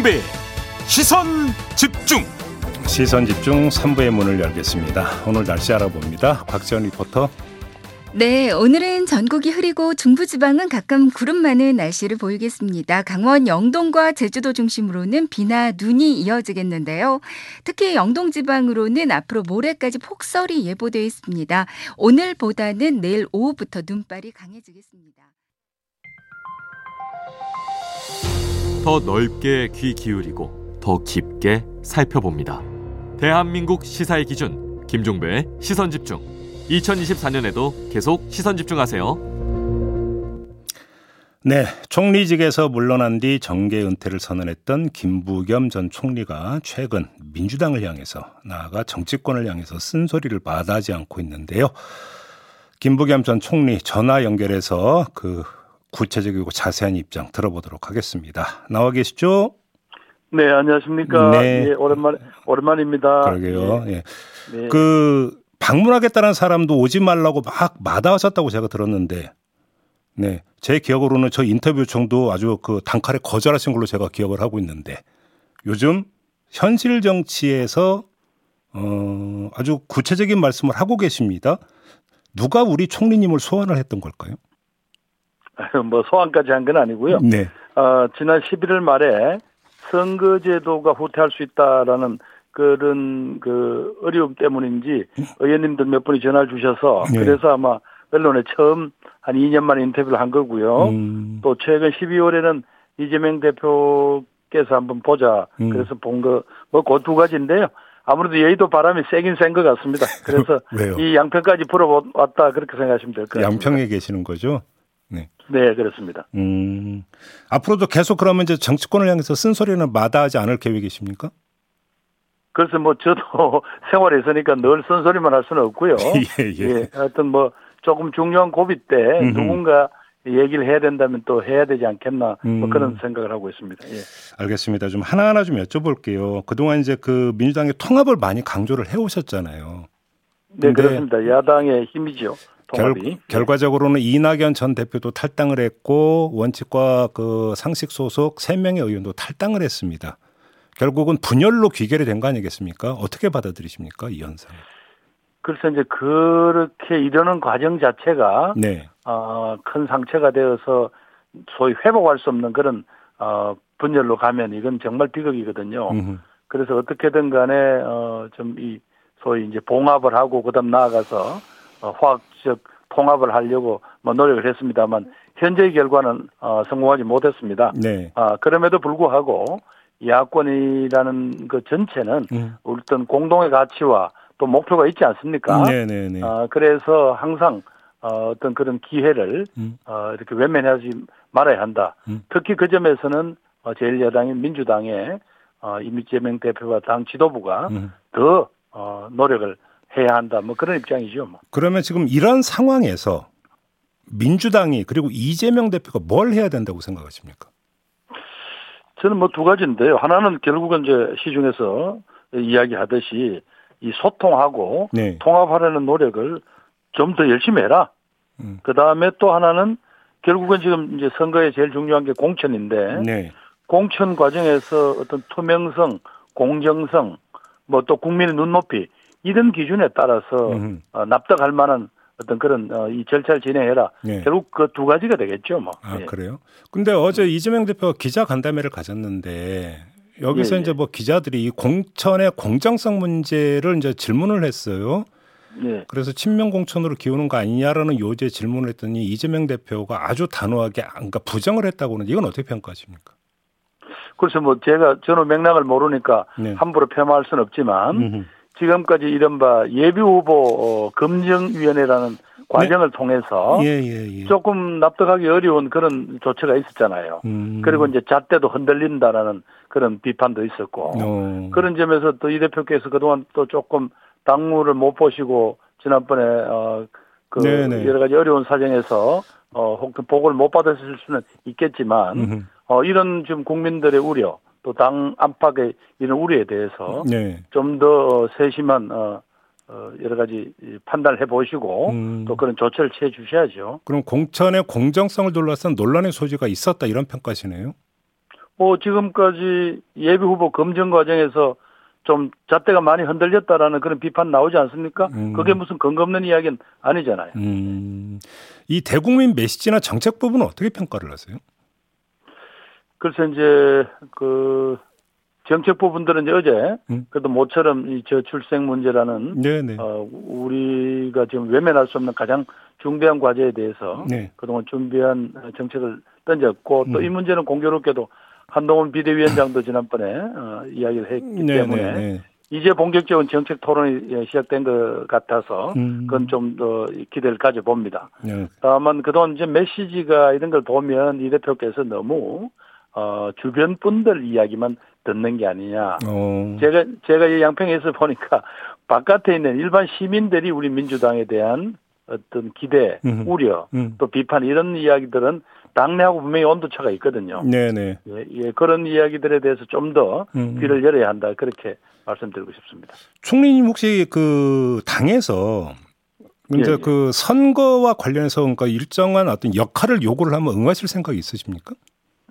김종배 시선 집중 시선 집중 3부의 문을 열겠습니다. 오늘 날씨 알아봅니다. 곽지연 리포터. 네, 오늘은 전국이 흐리고 중부지방은 가끔 구름 많은 날씨를 보이겠습니다. 강원 영동과 제주도 중심으로는 비나 눈이 이어지겠는데요. 특히 영동지방으로는 앞으로 모레까지 폭설이 예보되어 있습니다. 오늘보다는 내일 오후부터 눈발이 강해지겠습니다. 더 넓게 귀 기울이고 더 깊게 살펴봅니다. 대한민국 시사의 기준 김종배의 시선 집중. 2024년에도 계속 시선 집중하세요. 네, 총리직에서 물러난 뒤 정계 은퇴를 선언했던 김부겸 전 총리가 최근 민주당을 향해서 나아가 정치권을 향해서 쓴소리를 마다하지 않고 있는데요. 김부겸 전 총리 전화 연결해서 그 구체적이고 자세한 입장 들어보도록 하겠습니다. 나와 계시죠? 네, 안녕하십니까. 네. 예, 오랜만 오랜만입니다. 그러게요. 예. 네. 그 방문하겠다는 사람도 오지 말라고 막 마다하셨다고 제가 들었는데, 네, 제 기억으로는 저 인터뷰 청도 아주 그 단칼에 거절하신 걸로 제가 기억을 하고 있는데, 요즘 현실 정치에서 어, 아주 구체적인 말씀을 하고 계십니다. 누가 우리 총리님을 소환을 했던 걸까요? 뭐 소환까지 한 건 아니고요. 네. 어, 지난 11월 말에 선거제도가 후퇴할 수 있다라는 그런 그 어려움 때문인지 의원님들 몇 분이 전화를 주셔서 네. 그래서 아마 언론에 처음 한 2년 만에 인터뷰를 한 거고요. 음. 또 최근 12월에는 이재명 대표께서 한번 보자. 음. 그래서 본 거 뭐 그 두 가지인데요. 아무래도 여의도 바람이 세긴 센 것 같습니다. 그래서 이 양평까지 불어왔다 그렇게 생각하시면 될 것 같습니다. 양평에 계시는 거죠? 네. 네, 그렇습니다. 음, 앞으로도 계속 그러면 이제 정치권을 향해서 쓴소리는 마다하지 않을 계획이십니까? 그래서 뭐 저도 생활에 있으니까 늘 쓴소리만 할 수는 없고요. 예, 예. 예, 하여튼 뭐 조금 중요한 고비 때 음흠. 누군가 얘기를 해야 된다면 또 해야 되지 않겠나 뭐 음. 뭐 그런 생각을 하고 있습니다. 예. 알겠습니다. 좀 하나하나 좀 여쭤볼게요. 그동안 이제 그 민주당의 통합을 많이 강조를 해오셨잖아요. 네, 그렇습니다. 야당의 힘이죠. 결, 결과적으로는 이낙연 전 대표도 탈당을 했고 원칙과 그 상식 소속 3명의 의원도 탈당을 했습니다. 결국은 분열로 귀결이 된 거 아니겠습니까? 어떻게 받아들이십니까? 이 현상. 그래서 이제 그렇게 이러는 과정 자체가 네. 어, 큰 상처가 되어서 소위 회복할 수 없는 그런 어, 분열로 가면 이건 정말 비극이거든요. 음흠. 그래서 어떻게든 간에 어, 좀 이 소위 이제 봉합을 하고 그다음 나아가서 어, 화학적 통합을 하려고 뭐 노력을 했습니다만 현재의 결과는 어, 성공하지 못했습니다. 네. 아, 그럼에도 불구하고 야권이라는 그 전체는 음. 어떤 공동의 가치와 또 목표가 있지 않습니까? 네네네. 네, 네. 아, 그래서 항상 어, 어떤 그런 기회를 음. 어, 이렇게 외면하지 말아야 한다. 음. 특히 그 점에서는 어, 제1야당인 민주당의 어, 이미재명 대표와 당 지도부가 음. 더 어, 노력을 해야 한다. 뭐 그런 입장이죠. 뭐. 그러면 지금 이런 상황에서 민주당이 그리고 이재명 대표가 뭘 해야 된다고 생각하십니까? 저는 뭐 두 가지인데요. 하나는 결국은 이제 시중에서 이야기하듯이 이 소통하고 네. 통합하려는 노력을 좀 더 열심히 해라. 음. 그 다음에 또 하나는 결국은 지금 이제 선거에 제일 중요한 게 공천인데 네. 공천 과정에서 어떤 투명성, 공정성, 뭐 또 국민의 눈높이 이런 기준에 따라서 어, 납득할 만한 어떤 그런 어, 이 절차를 진행해라. 네. 결국 그 두 가지가 되겠죠, 뭐. 아 예. 그래요? 근데 어제 이재명 대표가 기자 간담회를 가졌는데 여기서 예, 예. 이제 뭐 기자들이 이 공천의 공정성 문제를 이제 질문을 했어요. 예. 그래서 친명 공천으로 기우는 거 아니냐라는 요지의 질문을 했더니 이재명 대표가 아주 단호하게 그러니까 부정을 했다고는 이건 어떻게 평가하십니까? 그래서 뭐 제가 저는 맥락을 모르니까 네. 함부로 폄하할 수는 없지만 음흠. 지금까지 이른바 예비 후보 어, 검증위원회라는 과정을 네. 통해서 예, 예, 예. 조금 납득하기 어려운 그런 조처가 있었잖아요. 음. 그리고 이제 잣대도 흔들린다라는 그런 비판도 있었고 어. 그런 점에서 또 이 대표께서 그동안 또 조금 당무를 못 보시고 지난번에 어그 여러 가지 어려운 사정에서 어 혹은 보고를 못 받았을 수는 있겠지만. 어 이런 좀 국민들의 우려 또 당 안팎의 이런 우려에 대해서 네. 좀더 세심한 어, 어, 여러 가지 판단을 해보시고 음. 또 그런 조처를 취해 주셔야죠. 그럼 공천의 공정성을 둘러싼 논란의 소지가 있었다 이런 평가시네요. 뭐 지금까지 예비 후보 검증 과정에서 좀 잣대가 많이 흔들렸다라는 그런 비판 나오지 않습니까? 음. 그게 무슨 근거 없는 이야기는 아니잖아요. 음. 이 대국민 메시지나 정책 부분은 어떻게 평가를 하세요? 글쎄 이제 그 정책 부분들은 이제 어제 음. 그래도 모처럼 이 저출생 문제라는 네네. 어, 우리가 지금 외면할 수 없는 가장 중대한 과제에 대해서 네. 그동안 준비한 정책을 던졌고 또이 음. 문제는 공교롭게도 한동훈 비대위원장도 지난번에 어, 이야기를 했기 네네. 때문에 이제 본격적인 정책 토론이 시작된 것 같아서 음. 그건 좀 더 기대를 가져봅니다. 네. 다만 그동안 이제 메시지가 이런 걸 보면 이 대표께서 너무 어, 주변 분들 이야기만 듣는 게 아니냐. 어. 제가 제가 이 양평에서 보니까 바깥에 있는 일반 시민들이 우리 민주당에 대한 어떤 기대, 음. 우려, 음. 또 비판 이런 이야기들은 당내하고 분명히 온도차가 있거든요. 네네. 예, 예, 그런 이야기들에 대해서 좀더 음. 귀를 열어야 한다 그렇게 말씀드리고 싶습니다. 총리님 혹시 그 당에서 이제 예, 예. 그 선거와 관련해서 그러니까 일정한 어떤 역할을 요구를 하면 응하실 생각이 있으십니까?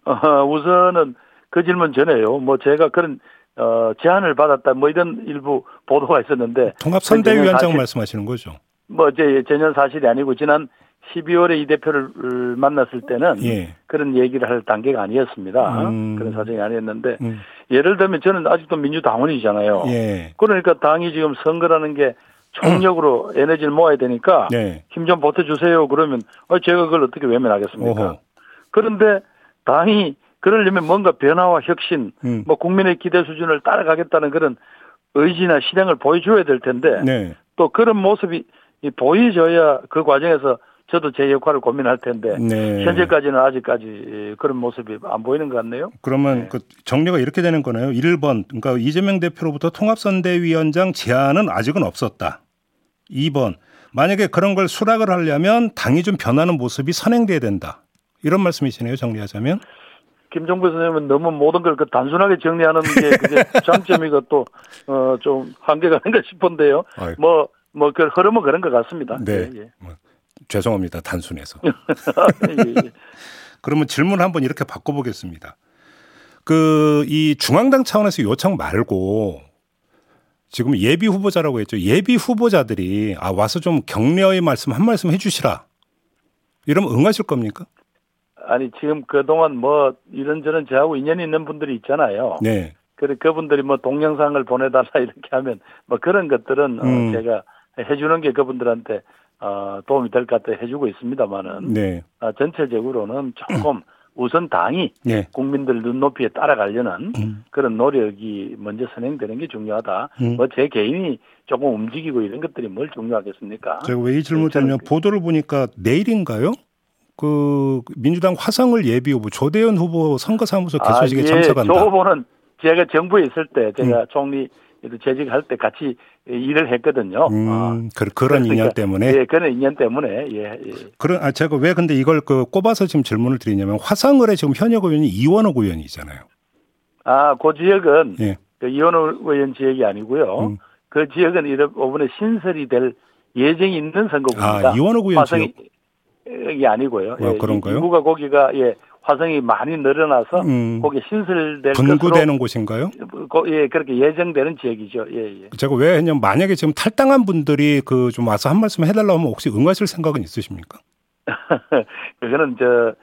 어, 우선은 그 질문 전에요. 뭐 제가 그런 어, 제안을 받았다 뭐 이런 일부 보도가 있었는데 통합선대위원장 말씀하시는 거죠? 뭐 이제 전혀 사실이 아니고 지난 12월에 이 대표를 만났을 때는 예. 그런 얘기를 할 단계가 아니었습니다. 음. 그런 사정이 아니었는데 음. 예를 들면 저는 아직도 민주당원이잖아요. 예. 그러니까 당이 지금 선거라는 게 총력으로 음. 에너지를 모아야 되니까 네. 힘좀 보태주세요. 그러면 어, 제가 그걸 어떻게 외면하겠습니까? 어허. 그런데 당이 그러려면 뭔가 변화와 혁신, 음. 뭐 국민의 기대 수준을 따라가겠다는 그런 의지나 실행을 보여줘야 될 텐데 네. 또 그런 모습이 보여져야 그 과정에서 저도 제 역할을 고민할 텐데 네. 현재까지는 아직까지 그런 모습이 안 보이는 것 같네요. 그러면 네. 그 정리가 이렇게 되는 거네요. 1번 그러니까 이재명 대표로부터 통합선대위원장 제안은 아직은 없었다. 2번 만약에 그런 걸 수락을 하려면 당이 좀 변하는 모습이 선행돼야 된다. 이런 말씀이시네요. 정리하자면. 김종부 선생님은 너무 모든 걸 그 단순하게 정리하는 게 그게 장점이고 또 어 좀 한계가 아닌가 싶은데요. 뭐뭐 뭐 그 흐름은 그런 것 같습니다. 네. 예, 예. 뭐, 죄송합니다. 단순해서. 예, 예. 그러면 질문 한번 이렇게 바꿔보겠습니다. 그 이 중앙당 차원에서 요청 말고 지금 예비 후보자라고 했죠. 예비 후보자들이 아 와서 좀 격려의 말씀 한 말씀 해주시라. 이러면 응하실 겁니까? 아니 지금 그동안 뭐 이런저런 저하고 인연이 있는 분들이 있잖아요. 네. 그래 그분들이 뭐 동영상을 보내달라 이렇게 하면 뭐 그런 것들은 어, 음. 어, 제가 해주는 게 그분들한테 어, 도움이 될 것 같아 해주고 있습니다만은 네. 어, 전체적으로는 조금 우선 당이 네. 국민들 눈높이에 따라가려는 음. 그런 노력이 먼저 선행되는 게 중요하다. 음. 뭐제 개인이 조금 움직이고 이런 것들이 뭘 중요하겠습니까? 제가 왜 이 질문을 드리면 보도를 보니까 내일인가요? 그 민주당 화성을 예비 후보 조대현 후보 선거사무소 개소식에 아, 예. 참석한다. 조 후보는 제가 정부에 있을 때 제가 음. 총리 재직할 때 같이 일을 했거든요. 음, 어. 그, 그런 그러니까, 인연 때문에. 예, 그런 인연 때문에. 예, 예. 그런 아 제가 왜 근데 이걸 그 꼽아서 지금 질문을 드리냐면 화성을에 지금 현역 의원이 이원호 의원이잖아요. 아, 그 지역은 예. 그 이원호 의원 지역이 아니고요. 음. 그 지역은 이번에 신설이 될 예정이 있는 선거구입니다. 아, 이원호 의원 지역. 이 아니고요. 어, 그런가요? 인구가 거기가 예 화성이 많이 늘어나서 음. 거기 신설될 분구되는 곳인가요? 예 그렇게 예정되는 지역이죠. 예, 예. 제가 왜 했냐면 만약에 지금 탈당한 분들이 그 좀 와서 한 말씀 해달라고 하면 혹시 응하실 생각은 있으십니까? 그거는 저,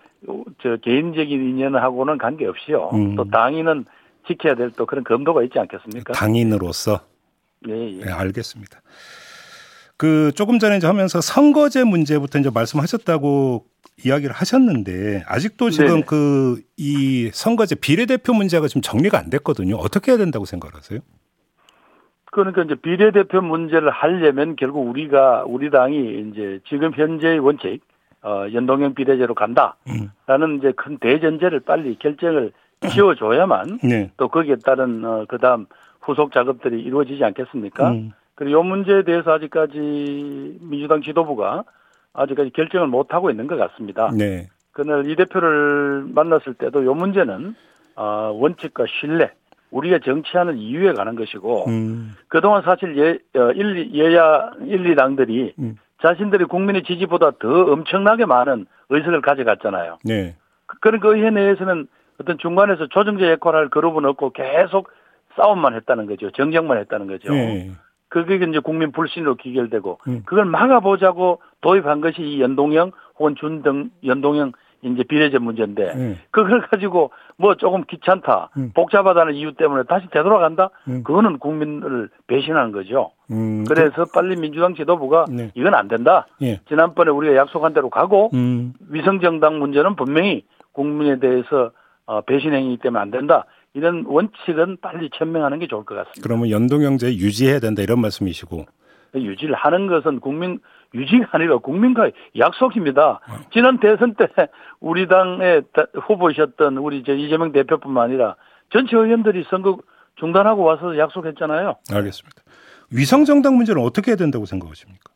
저 개인적인 인연하고는 관계없이요. 음. 또 당인은 지켜야 될 또 그런 검도가 있지 않겠습니까? 당인으로서. 예, 예. 네, 알겠습니다. 그 조금 전에 이제 하면서 선거제 문제부터 이제 말씀하셨다고 이야기를 하셨는데 아직도 지금 그 이 선거제 비례대표 문제가 지금 정리가 안 됐거든요. 어떻게 해야 된다고 생각하세요? 그러니까 이제 비례대표 문제를 하려면 결국 우리가 우리 당이 이제 지금 현재의 원칙 어 연동형 비례제로 간다라는 음. 이제 큰 대전제를 빨리 결정을 지어줘야만 네. 또 거기에 따른 어 그다음 후속 작업들이 이루어지지 않겠습니까? 음. 그리고 이 문제에 대해서 아직까지 민주당 지도부가 아직까지 결정을 못 하고 있는 것 같습니다. 네. 그날 이 대표를 만났을 때도 이 문제는 어, 원칙과 신뢰, 우리가 정치하는 이유에 관한 것이고 음. 그동안 사실 예, 어, 일, 여야 1, 2당들이 음. 자신들이 국민의 지지보다 더 엄청나게 많은 의석을 가져갔잖아요. 네. 그런 그 의회 내에서는 어떤 중간에서 조정제 역할을 할 그룹은 없고 계속 싸움만 했다는 거죠. 정쟁만 했다는 거죠. 네. 그게 이제 국민 불신으로 기결되고 음. 그걸 막아보자고 도입한 것이 이 연동형 혹은 준등 연동형 이제 비례제 문제인데 음. 그걸 가지고 뭐 조금 귀찮다 음. 복잡하다는 이유 때문에 다시 되돌아간다 음. 그거는 국민을 배신하는 거죠. 음. 그래서 빨리 민주당 지도부가 네. 이건 안 된다. 예. 지난번에 우리가 약속한 대로 가고 음. 위성정당 문제는 분명히 국민에 대해서 어, 배신행위이기 때문에 안 된다. 이런 원칙은 빨리 천명하는 게 좋을 것 같습니다. 그러면 연동형제 유지해야 된다 이런 말씀이시고 유지를 하는 것은 국민 유지가 아니라 국민과의 약속입니다. 지난 대선 때 우리 당의 후보셨던 우리 저 이재명 대표뿐만 아니라 전체 의원들이 선거 중단하고 와서 약속했잖아요. 알겠습니다. 위성정당 문제는 어떻게 해야 된다고 생각하십니까?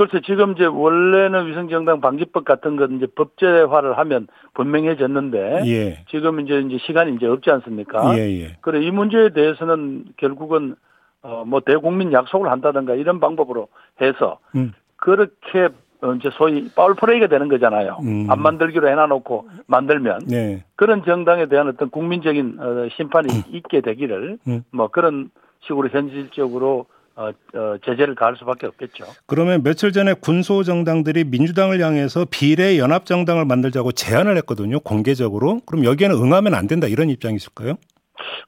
그래서 지금 이제 원래는 위성정당 방지법 같은 건 이제 법제화를 하면 분명해졌는데 예. 지금 이제 이제 시간이 이제 없지 않습니까? 예, 예. 그래 이 문제에 대해서는 결국은 어, 뭐 대국민 약속을 한다든가 이런 방법으로 해서 음. 그렇게 어, 이제 소위 파울프레이가 되는 거잖아요. 음. 안 만들기로 해놔놓고 만들면 네. 그런 정당에 대한 어떤 국민적인 어, 심판이 음. 있게 되기를 음. 뭐 그런 식으로 현실적으로 어, 어, 제재를 가할 수밖에 없겠죠. 그러면 며칠 전에 군소 정당들이 민주당을 향해서 비례 연합 정당을 만들자고 제안을 했거든요. 공개적으로. 그럼 여기에는 응하면 안 된다 이런 입장이실까요?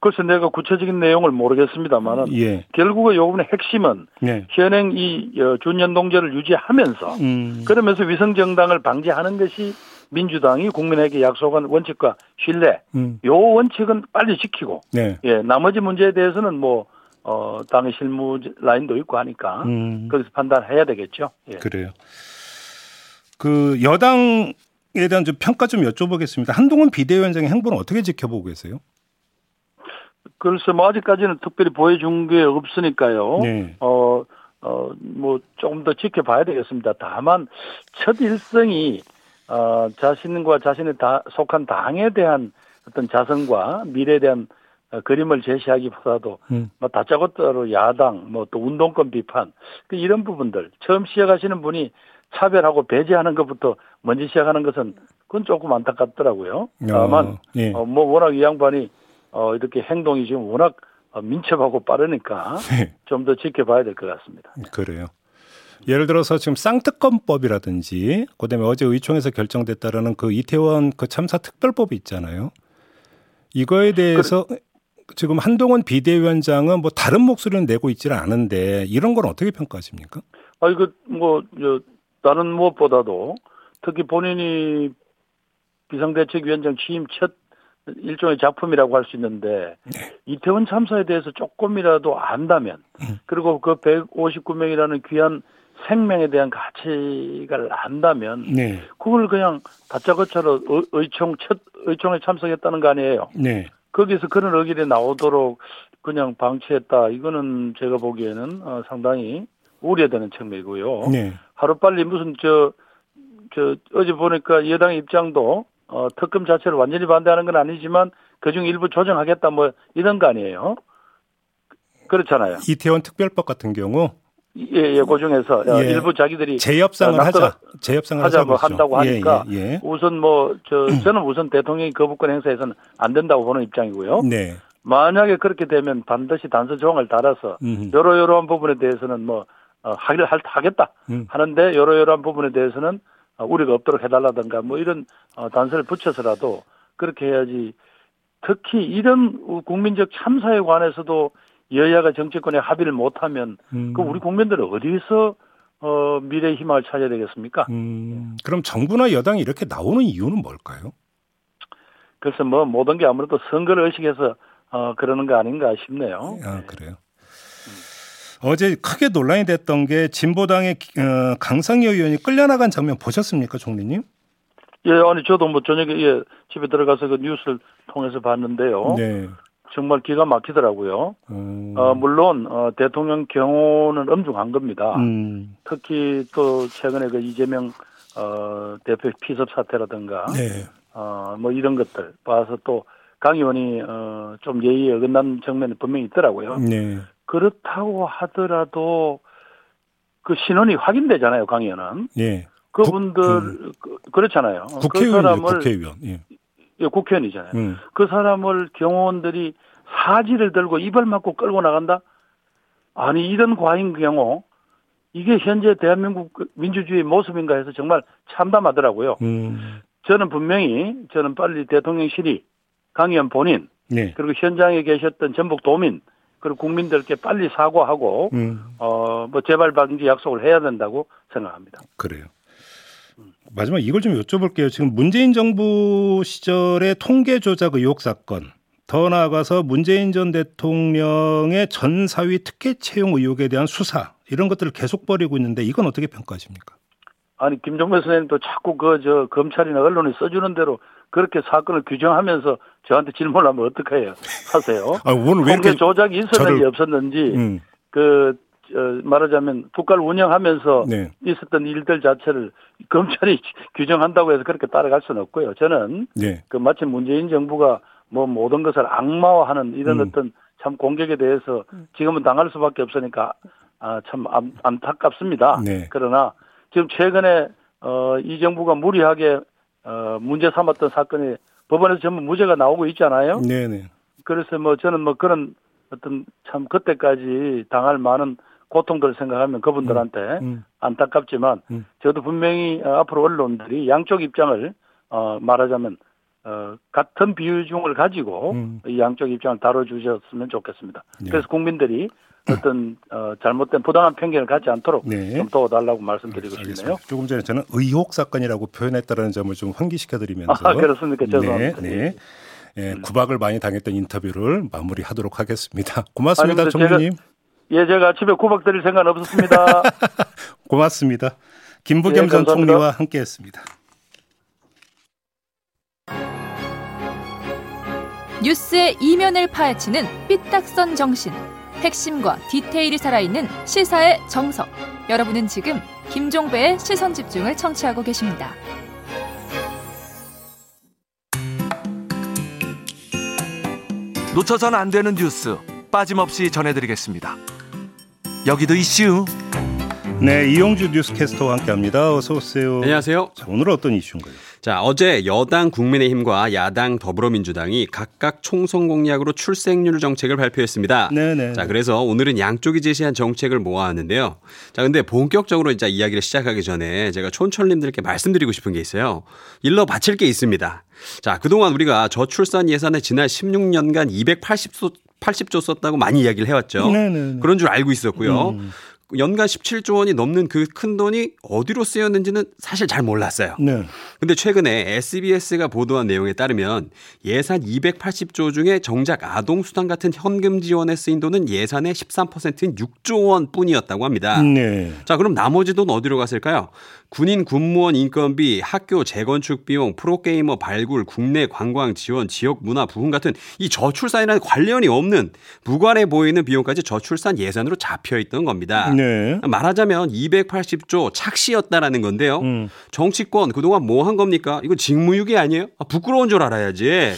그래서 내가 구체적인 내용을 모르겠습니다만은 예. 결국은 요번에 핵심은 예. 현행 이 어, 준연동제를 유지하면서 음. 그러면서 위성 정당을 방지하는 것이 민주당이 국민에게 약속한 원칙과 신뢰 음. 요 원칙은 빨리 지키고 네. 예 나머지 문제에 대해서는 뭐 어, 당의 실무 라인도 있고 하니까 음. 거기서 판단해야 되겠죠. 예. 그래요. 그 여당에 대한 좀 평가 좀 여쭤보겠습니다. 한동훈 비대위원장의 행보는 어떻게 지켜보고 계세요? 그래서 뭐 아직까지는 특별히 보여준 게 없으니까요. 네. 어, 어, 뭐 조금 더 지켜봐야 되겠습니다. 다만 첫 일성이 어, 자신과 자신의 다, 속한 당에 대한 어떤 자성과 미래에 대한 어, 그림을 제시하기보다도 음. 뭐 다짜고짜로 야당 뭐 또 운동권 비판 그 이런 부분들 처음 시작하시는 분이 차별하고 배제하는 것부터 먼저 시작하는 것은 그건 조금 안타깝더라고요. 어, 다만 예. 어, 뭐 워낙 이 양반이 어, 이렇게 행동이 지금 워낙 민첩하고 빠르니까 네. 좀더 지켜봐야 될 것 같습니다. 그래요. 예를 들어서 지금 쌍특검법이라든지 그다음에 어제 의총에서 결정됐다라는 그 이태원 그 참사 특별법이 있잖아요. 이거에 대해서 그래. 지금 한동훈 비대위원장은 뭐 다른 목소리는 내고 있지는 않은데 이런 건 어떻게 평가하십니까? 아 이거 뭐 다른 무엇보다도 특히 본인이 비상대책위원장 취임 첫 일종의 작품이라고 할 수 있는데 네. 이태원 참사에 대해서 조금이라도 안다면 음. 그리고 그 159명이라는 귀한 생명에 대한 가치가 안다면 네. 그걸 그냥 다짜고짜로 의총 첫 의총에 참석했다는 거 아니에요. 네. 거기서 그런 의견이 나오도록 그냥 방치했다. 이거는 제가 보기에는 어, 상당히 우려되는 측면이고요. 네. 하루빨리 무슨 저, 저, 어제 보니까 여당 입장도 어, 특검 자체를 완전히 반대하는 건 아니지만 그중 일부 조정하겠다 뭐 이런 거 아니에요. 그렇잖아요. 이태원 특별법 같은 경우 예, 예, 그 중에서 예. 일부 자기들이 재협상을 어, 하자, 재협상을 하자 뭐 한다고 예, 하니까 예, 예, 우선 뭐저 음. 저는 우선 대통령이 거부권 행사에서는 안 된다고 보는 입장이고요. 네. 만약에 그렇게 되면 반드시 단서 조항을 달아서 여러 여러한 부분에 대해서는 뭐 어, 하기를 하겠다 음. 하는데 여러 여러한 부분에 대해서는 어, 우리가 없도록 해달라든가 뭐 이런 어, 단서를 붙여서라도 그렇게 해야지 특히 이런 국민적 참사에 관해서도 여야가 정치권에 합의를 못하면 음. 그 우리 국민들은 어디서 어, 미래의 희망을 찾아야 되겠습니까? 음. 그럼 정부나 여당이 이렇게 나오는 이유는 뭘까요? 그래서 뭐 모든 게 아무래도 선거를 의식해서 어, 그러는 거 아닌가 싶네요. 아 그래요. 어제 크게 논란이 됐던 게 진보당의 어, 강상희 의원이 끌려나간 장면 보셨습니까, 총리님? 예, 아니 저도 뭐 저녁에 예, 집에 들어가서 그 뉴스를 통해서 봤는데요. 네. 정말 기가 막히더라고요. 음. 어, 물론 어, 대통령 경호는 엄중한 겁니다. 음. 특히 또 최근에 그 이재명 어, 대표 피섭 사태라든가 네. 어, 뭐 이런 것들 봐서 또 강 의원이 어, 좀 예의에 어긋난 측면이 분명히 있더라고요. 네. 그렇다고 하더라도 그 신원이 확인되잖아요, 강 의원은. 예. 그분들 국, 음. 그, 렇잖아요 국회의원, 그 국회의원. 예. 국회의원이잖아요. 음. 그 사람을 경호원들이 사지를 들고 입을 막고 끌고 나간다? 아니 이런 과잉 경우 이게 현재 대한민국 민주주의 모습인가 해서 정말 참담하더라고요. 음. 저는 분명히 저는 빨리 대통령실이 강 의원 본인 네. 그리고 현장에 계셨던 전북 도민 그리고 국민들께 빨리 사과하고 음. 어뭐 재발 방지 약속을 해야 된다고 생각합니다. 그래요. 마지막 이걸 좀 여쭤볼게요. 지금 문재인 정부 시절의 통계 조작 의혹 사건 더 나아가서 문재인 전 대통령의 전 사위 특혜 채용 의혹에 대한 수사 이런 것들을 계속 벌이고 있는데 이건 어떻게 평가하십니까? 아니 김종배 선생님도 자꾸 그 저 검찰이나 언론이 써주는 대로 그렇게 사건을 규정하면서 저한테 질문을 하면 어떡해요? 하세요. 아, 오늘 왜 이렇게 조작이 있었는지 저를... 없었는지 음. 그 어, 말하자면 국가를 운영하면서 네. 있었던 일들 자체를 검찰이 규정한다고 해서 그렇게 따라갈 수는 없고요. 저는 네. 그 마치 문재인 정부가 뭐 모든 것을 악마화하는 이런 음. 어떤 참 공격에 대해서 지금은 당할 수밖에 없으니까 아, 참 안, 안타깝습니다. 네. 그러나 지금 최근에 어, 이 정부가 무리하게 어, 문제 삼았던 사건이 법원에서 전부 무죄가 나오고 있잖아요. 네네. 네. 그래서 뭐 저는 뭐 그런 어떤 참 그때까지 당할 많은 고통들을 생각하면 그분들한테 음, 음. 안타깝지만 음. 저도 분명히 어, 앞으로 언론들이 양쪽 입장을 어, 말하자면 어, 같은 비중을 가지고 음. 이 양쪽 입장을 다뤄주셨으면 좋겠습니다. 네. 그래서 국민들이 어떤 어, 잘못된 부당한 편견을 갖지 않도록 네. 좀 도와달라고 말씀드리고 네, 싶네요. 조금 전에 저는 의혹 사건이라고 표현했다는 점을 좀 환기시켜드리면서 아, 그렇습니까? 죄송합니다. 네, 네. 예, 구박을 많이 당했던 인터뷰를 마무리하도록 하겠습니다. 고맙습니다, 정부님. 예, 제가 집에 구박 드릴 생각은 없었습니다. 고맙습니다. 김부겸 예, 전 총리와 함께했습니다. 뉴스의 이면을 파헤치는 삐딱선 정신. 핵심과 디테일이 살아있는 시사의 정석. 여러분은 지금 김종배의 시선 집중을 청취하고 계십니다. 놓쳐선 안 되는 뉴스 빠짐없이 전해드리겠습니다. 여기도 이슈. 네, 이용주 뉴스캐스터와 함께합니다. 어서 오세요. 안녕하세요. 자, 오늘 어떤 이슈인가요? 자, 어제 여당 국민의힘과 야당 더불어민주당이 각각 총선 공약으로 출생률 정책을 발표했습니다. 네네. 자, 그래서 오늘은 양쪽이 제시한 정책을 모아왔는데요. 자, 근데 본격적으로 이제 이야기를 시작하기 전에 제가 촌철님들께 말씀드리고 싶은 게 있어요. 일러 바칠 게 있습니다. 자, 그동안 우리가 저출산 예산에 지난 16년간 280조 80조 썼다고 많이 이야기를 해왔죠. 네네. 그런 줄 알고 있었고요. 음. 연간 17조 원이 넘는 그 큰 돈이 어디로 쓰였는지는 사실 잘 몰랐어요. 네. 근데 최근에 SBS가 보도한 내용에 따르면 예산 280조 중에 정작 아동 수당 같은 현금 지원에 쓰인 돈은 예산의 13%인 6조 원 뿐이었다고 합니다. 네. 자, 그럼 나머지 돈 어디로 갔을까요? 군인 군무원 인건비, 학교 재건축 비용, 프로게이머 발굴, 국내 관광 지원, 지역 문화 부흥 같은 이 저출산이라는 관련이 없는 무관해 보이는 비용까지 저출산 예산으로 잡혀 있던 겁니다. 네. 말하자면 280조 착시였다라는 건데요. 음. 정치권 그동안 뭐 한 겁니까? 이거 직무유기 아니에요? 아, 부끄러운 줄 알아야지.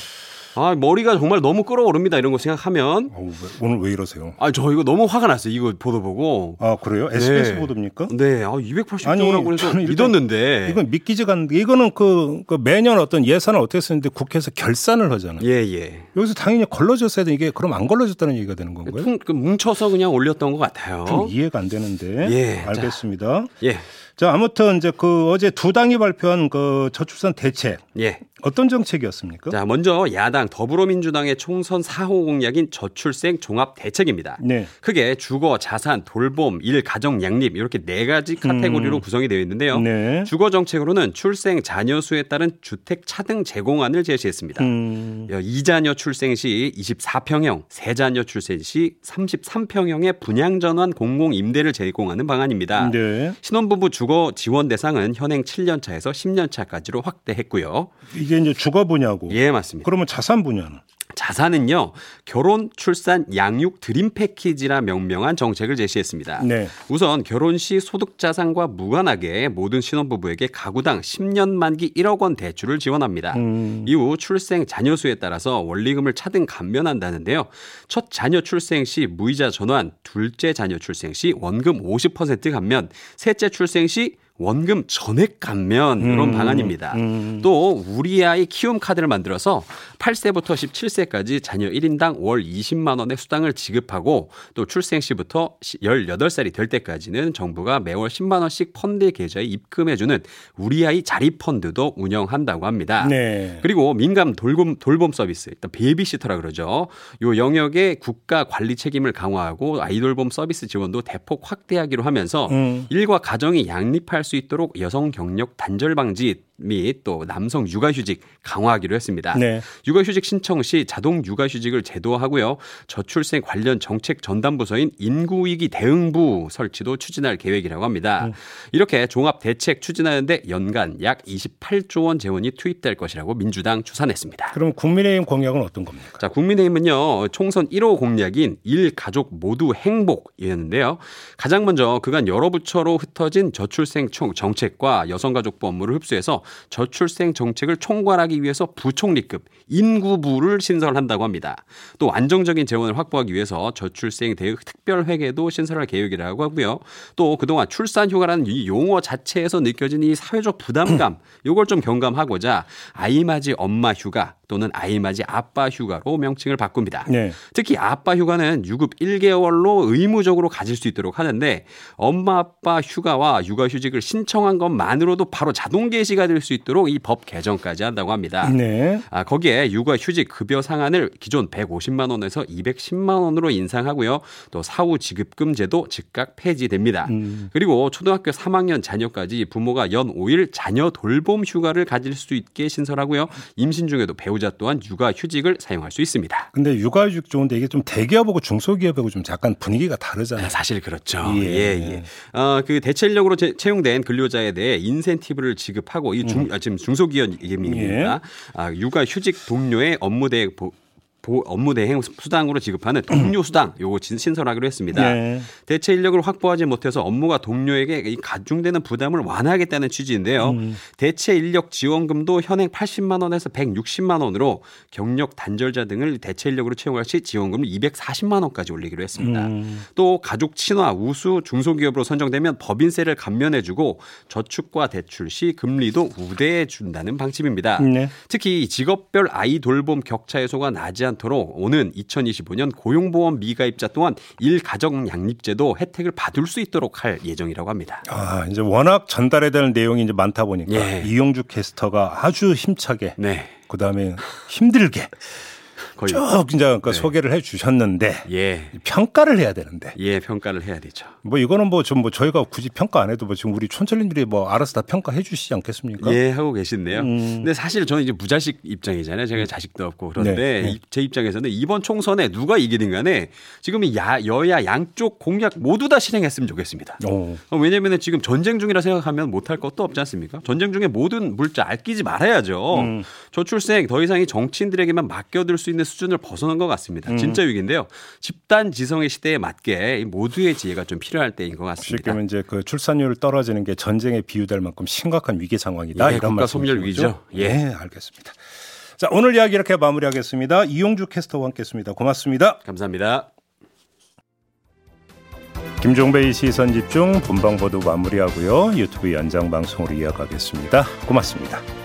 아, 머리가 정말 너무 끌어오릅니다. 이런 거 생각하면. 어, 오늘 왜 이러세요? 아, 저 이거 너무 화가 났어요. 이거 보도 보고. 아, 그래요? SBS 네. 보도입니까? 네. 아, 280조라고 해서 믿었는데. 이건 믿기지가 않는데 이거는 그, 그, 매년 어떤 예산을 어떻게 쓰는데 국회에서 결산을 하잖아요. 예, 예. 여기서 당연히 걸러졌어야 돼. 이게 그럼 안 걸러졌다는 얘기가 되는 건가요? 퉁, 그 뭉쳐서 그냥 올렸던 것 같아요. 좀 이해가 안 되는데. 예. 알겠습니다. 자, 예. 자, 아무튼 이제 그 어제 두 당이 발표한 그 저출산 대책. 예. 어떤 정책이었습니까? 자, 먼저 야당 더불어민주당의 총선 4호 공약인 저출생 종합 대책입니다. 네. 크게 주거, 자산, 돌봄, 일, 가정, 양립 이렇게 네 가지 카테고리로 음. 구성이 되어 있는데요. 네. 주거 정책으로는 출생 자녀 수에 따른 주택 차등 제공안을 제시했습니다. 음. 2자녀 출생 시 24평형, 3자녀 출생 시 33평형의 분양 전환 공공 임대를 제공하는 방안입니다. 네. 신혼부부 주거 지원 대상은 현행 7년 차에서 10년 차까지로 확대했고요. 이게 이제 주거 분야고. 예, 맞습니다. 그러면 자산 분야는? 자산은요 결혼, 출산, 양육 드림 패키지라 명명한 정책을 제시했습니다. 네. 우선 결혼 시 소득 자산과 무관하게 모든 신혼부부에게 가구당 10년 만기 1억 원 대출을 지원합니다. 음. 이후 출생 자녀 수에 따라서 원리금을 차등 감면한다는데요. 첫 자녀 출생 시 무이자 전환, 둘째 자녀 출생 시 원금 50% 감면, 셋째 출생 시 원금 전액 감면 이런 음, 방안입니다. 음. 또 우리 아이 키움 카드를 만들어서 8세부터 17세까지 자녀 1인당 월 20만 원의 수당을 지급하고 또 출생 시부터 18살이 될 때까지는 정부가 매월 10만 원씩 펀드 계좌에 입금해 주는 우리 아이 자립 펀드도 운영한다고 합니다. 네. 그리고 민간 돌봄 돌봄 서비스, 일단 베이비시터라 그러죠. 요 영역의 국가 관리 책임을 강화하고 아이돌봄 서비스 지원도 대폭 확대하기로 하면서 음. 일과 가정이 양립할 수 있도록 여성 경력 단절 방지 및 또 남성 육아휴직 강화하기로 했습니다. 네. 육아휴직 신청 시 자동 육아휴직을 제도화하고요. 저출생 관련 정책 전담부서인 인구위기 대응부 설치도 추진할 계획이라고 합니다. 음. 이렇게 종합 대책 추진하는데 연간 약 28조 원 재원이 투입될 것이라고 민주당 추산했습니다. 그럼 국민의힘 공약은 어떤 겁니까? 자, 국민의힘은요. 총선 1호 공약인 일 가족 모두 행복이었는데요. 가장 먼저 그간 여러 부처로 흩어진 저출생 정책과 여성가족부 업무를 흡수해서 저출생 정책을 총괄하기 위해서 부총리급 인구부를 신설한다고 합니다. 또 안정적인 재원을 확보하기 위해서 저출생 대응 특별회계도 신설할 계획이라고 하고요. 또 그동안 출산 휴가라는 이 용어 자체에서 느껴진 이 사회적 부담감 요걸 좀 경감하고자 아이맞이 엄마 휴가 또는 아이 맞이 아빠 휴가로 명칭을 바꿉니다. 네. 특히 아빠 휴가는 유급 1개월로 의무적으로 가질 수 있도록 하는데 엄마 아빠 휴가와 육아휴직을 신청한 것만으로도 바로 자동 개시가 될 수 있도록 이 법 개정까지 한다고 합니다. 네. 아, 거기에 육아휴직 급여 상한을 기존 150만 원에서 210만 원으로 인상하고요. 또 사후 지급금 제도 즉각 폐지됩니다. 음. 그리고 초등학교 3학년 자녀까지 부모가 연 5일 자녀 돌봄 휴가를 가질 수 있게 신설하고요. 임신 중에도 배우 배우자 또한 육아 휴직을 사용할 수 있습니다. 근데 육아 휴직 좋은데 이게 좀 대기업하고 중소기업하고 좀 약간 분위기가 다르잖아요. 사실 그렇죠. 예, 예. 예. 어, 그 대체 인력으로 채용된 근로자에 대해 인센티브를 지급하고 이 중, 음. 아, 지금 중소기업입니다. 예. 아, 육아 휴직 동료의 업무 대행 업무 대행 수당으로 지급하는 동료 수당 요거 신설하기로 했습니다. 네. 대체 인력을 확보하지 못해서 업무가 동료에게 가중되는 부담을 완화하겠다는 취지인데요. 음. 대체 인력 지원금도 현행 80만 원에서 160만 원으로 경력 단절자 등을 대체 인력으로 채용할 시 지원금을 240만 원까지 올리기로 했습니다. 음. 또 가족 친화 우수 중소기업으로 선정되면 법인세를 감면해주고 저축과 대출 시 금리도 우대해 준다는 방침입니다. 네. 특히 직업별 아이 돌봄 격차 해소가 나지 않 않도록 오는 2025년 고용보험 미가입자 또한 일가정 양립제도 혜택을 받을 수 있도록 할 예정이라고 합니다. 아, 이제 워낙 전달해야 될 내용이 이제 많다 보니까 예. 이용주 캐스터가 아주 힘차게 네. 그다음에 힘들게 거의 쭉 이제 그러니까 네. 소개를 해 주셨는데 예. 평가를 해야 되는데 예 평가를 해야 되죠. 뭐 이거는 뭐좀뭐 저희가 굳이 평가 안 해도 뭐 지금 우리 촌철님들이 뭐 알아서 다 평가해 주시지 않겠습니까? 예 하고 계신데요. 음. 근데 사실 저는 이제 무자식 입장이잖아요. 제가 자식도 없고 그런데 네. 네. 제 입장에서는 이번 총선에 누가 이기든 간에 지금 야 여야 양쪽 공약 모두 다 실행했으면 좋겠습니다. 오. 어, 왜냐하면 지금 전쟁 중이라 생각하면 못할 것도 없지 않습니까? 전쟁 중에 모든 물자 아끼지 말아야죠. 음. 저출생 더 이상 이 정치인들에게만 맡겨둘 수 있는 수준을 벗어난 것 같습니다. 음. 진짜 위기인데요. 집단 지성의 시대에 맞게 모두의 지혜가 좀 필요할 때인 것 같습니다. 지금 이제 그 출산율 떨어지는 게 전쟁에 비유될 만큼 심각한 위기 상황이다. 예, 이런 국가 소멸 위기죠. 예. 네, 알겠습니다. 자, 오늘 이야기 이렇게 마무리하겠습니다. 이용주 캐스터와 함께했습니다. 고맙습니다. 감사합니다. 김종배의 시선 집중 본방 보도 마무리하고요. 유튜브 연장 방송으로 이어가겠습니다. 고맙습니다.